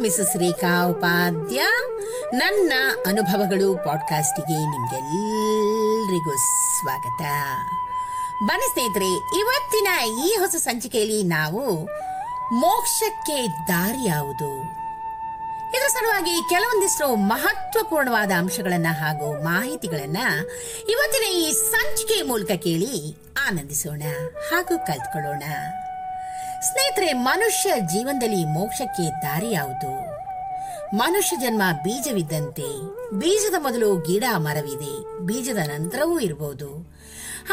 Mrs Rekha Upadhya ನನ್ನ ಅನುಭವಗಳು ಪಾಡ್ಕಾಸ್ಟಿಗೆ ನಿಮ್ಗೆಲ್ಲರಿಗೂ ಸ್ವಾಗತ. ಬನ್ನಿ ಸ್ನೇಹಿತರೆ, ಇವತ್ತಿನ ಈ ಹೊಸ ಸಂಚಿಕೆಯಲ್ಲಿ ನಾವು ಮೋಕ್ಷಕ್ಕೆ ದಾರಿ ಯಾವುದು? ಇದರ ಸಲುವಾಗಿ ಕೆಲವೊಂದಿಷ್ಟು ಮಹತ್ವಪೂರ್ಣವಾದ ಅಂಶಗಳನ್ನ ಹಾಗೂ ಮಾಹಿತಿಗಳನ್ನ ಇವತ್ತಿನ ಈ ಸಂಚಿಕೆ ಮೂಲಕ ಕೇಳಿ ಆನಂದಿಸೋಣ ಹಾಗೂ ಕಲ್ತ್ಕೊಳ್ಳೋಣ. ಸ್ನೇಹಿತರೆ, ಮನುಷ್ಯ ಜೀವನದಲ್ಲಿ ಮೋಕ್ಷಕ್ಕೆ ದಾರಿ ಯಾವುದು? ಮನುಷ್ಯ ಜನ್ಮ ಬೀಜವಿದ್ದಂತೆ, ಬೀಜದ ಮೊದಲು ಗಿಡ ಮರವಿದೆ, ಬೀಜದ ನಂತರವೂ ಇರಬಹುದು.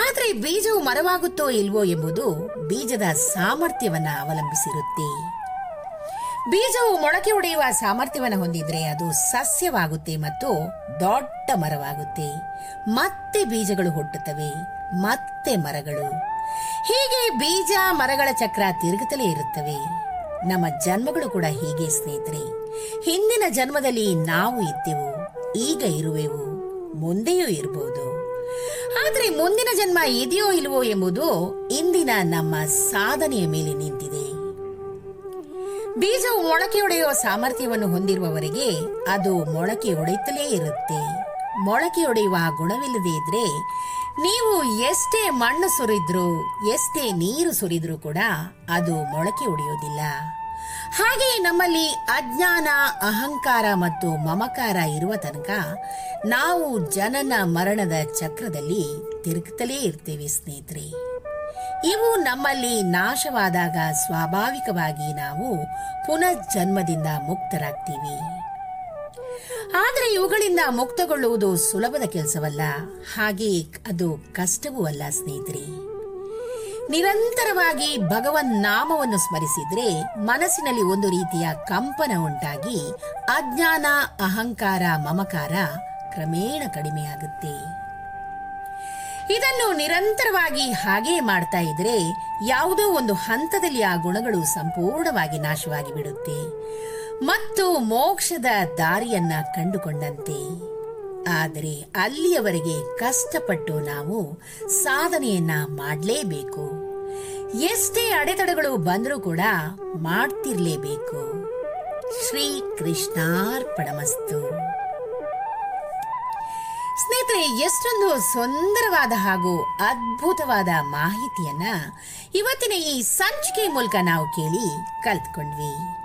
ಆದರೆ ಬೀಜವು ಮರವಾಗುತ್ತೋ ಇಲ್ವೋ ಎಂಬುದು ಬೀಜದ ಸಾಮರ್ಥ್ಯವನ್ನ ಅವಲಂಬಿಸಿರುತ್ತೆ. ಬೀಜವು ಮೊಳಕೆ ಒಡೆಯುವ ಸಾಮರ್ಥ್ಯವನ್ನು ಹೊಂದಿದ್ರೆ ಅದು ಸಸ್ಯವಾಗುತ್ತೆ ಮತ್ತು ದೊಡ್ಡ ಮರವಾಗುತ್ತೆ. ಮತ್ತೆ ಬೀಜಗಳು ಹುಟ್ಟುತ್ತವೆ, ಮತ್ತೆ ಮರಗಳು. ಹೀಗೆ ಬೀಜ ಮರಗಳ ಚಕ್ರ ತಿರುಗುತ್ತಲೇ ಇರುತ್ತವೆ. ನಮ್ಮ ಜನ್ಮಗಳು ಕೂಡ ಹೀಗೆ, ಸ್ನೇಹಿತರೆ. ಹಿಂದಿನ ಜನ್ಮದಲ್ಲಿ ನಾವು ಇದ್ದೆವು, ಈಗ ಇರುವೆವು, ಮುಂದೆಯೂ ಇರಬಹುದು ಆದರೆ ಮುಂದಿನ ಜನ್ಮ ಇದೆಯೋ ಇಲ್ವೋ ಎಂಬುದು ಇಂದಿನ ನಮ್ಮ ಸಾಧನೆಯ ಮೇಲೆ ನಿಂತಿದೆ. ಬೀಜವು ಮೊಳಕೆಯೊಡೆಯುವ ಸಾಮರ್ಥ್ಯವನ್ನು ಹೊಂದಿರುವವರಿಗೆ ಅದು ಮೊಳಕೆ ಒಡೆಯುತ್ತಲೇ ಇರುತ್ತೆ. ಮೊಳಕೆ ಒಡೆಯುವ ಗುಣವಿಲ್ಲದೆ ಇದ್ರೆ ನೀವು ಎಷ್ಟೇ ಮಣ್ಣು ಸುರಿದ್ರು, ಎಷ್ಟೇ ನೀರು ಸುರಿದ್ರು ಕೂಡ ಅದು ಮೊಳಕೆ ಒಡೆಯೋದಿಲ್ಲ. ಹಾಗೆ ನಮ್ಮಲ್ಲಿ ಅಜ್ಞಾನ, ಅಹಂಕಾರ ಮತ್ತು ಮಮಕಾರ ಇರುವ ತನಕ ನಾವು ಜನನ ಮರಣದ ಚಕ್ರದಲ್ಲಿ ತಿರುಗುತ್ತಲೇ ಇರ್ತೇವೆ ಸ್ನೇಹಿತರೆ. ಇವು ನಮ್ಮಲ್ಲಿ ನಾಶವಾದಾಗ ಸ್ವಾಭಾವಿಕವಾಗಿ ನಾವು ಪುನರ್ಜನ್ಮದಿಂದ ಮುಕ್ತರಾಗ್ತೀವಿ. ಆದರೆ ಇವುಗಳಿಂದ ಮುಕ್ತಗೊಳ್ಳುವುದು ಸುಲಭದ ಕೆಲಸವಲ್ಲ. ಹಾಗೆ ಅದು ಕಷ್ಟವೂ ಅಲ್ಲ, ಸ್ನೇಹಿತರೆ. ನಿರಂತರವಾಗಿ ಭಗವನ್ ನಾಮವನ್ನು ಸ್ಮರಿಸಿದ್ರೆ ಮನಸ್ಸಿನಲ್ಲಿ ಒಂದು ರೀತಿಯ ಕಂಪನ ಉಂಟಾಗಿ ಅಜ್ಞಾನ, ಅಹಂಕಾರ, ಮಮಕಾರ ಕ್ರಮೇಣ ಕಡಿಮೆಯಾಗುತ್ತೆ. ಇದನ್ನು ನಿರಂತರವಾಗಿ ಹಾಗೇ ಮಾಡ್ತಾ ಇದ್ರೆ ಯಾವುದೋ ಒಂದು ಹಂತದಲ್ಲಿ ಆ ಗುಣಗಳು ಸಂಪೂರ್ಣವಾಗಿ ನಾಶವಾಗಿ ಬಿಡುತ್ತೆ ಮತ್ತು ಮೋಕ್ಷದ ದಾರಿಯನ್ನ ಕಂಡುಕೊಂಡಂತೆ. ಆದರೆ ಅಲ್ಲಿಯವರೆಗೆ ಕಷ್ಟಪಟ್ಟು ನಾವು ಸಾಧನೆಯನ್ನ ಮಾಡಲೇಬೇಕು. ಎಷ್ಟೇ ಅಡೆತಡೆಗಳು ಬಂದರೂ ಕೂಡ ಮಾಡ್ತಿರ್ಲೇಬೇಕು. ಶ್ರೀ ಕೃಷ್ಣಾರ್ಪಣಮಸ್ತು ಸ್ನೇಹಿತರೆ, ಎಷ್ಟೊಂದು ಸುಂದರವಾದ ಹಾಗೂ ಅದ್ಭುತವಾದ ಮಾಹಿತಿಯನ್ನ ಇವತ್ತಿನ ಈ ಸಂಚಿಕೆ ಮೂಲಕ ನಾವು ಕೇಳಿ ಕಲ್ತ್ಕೊಂಡ್ವಿ.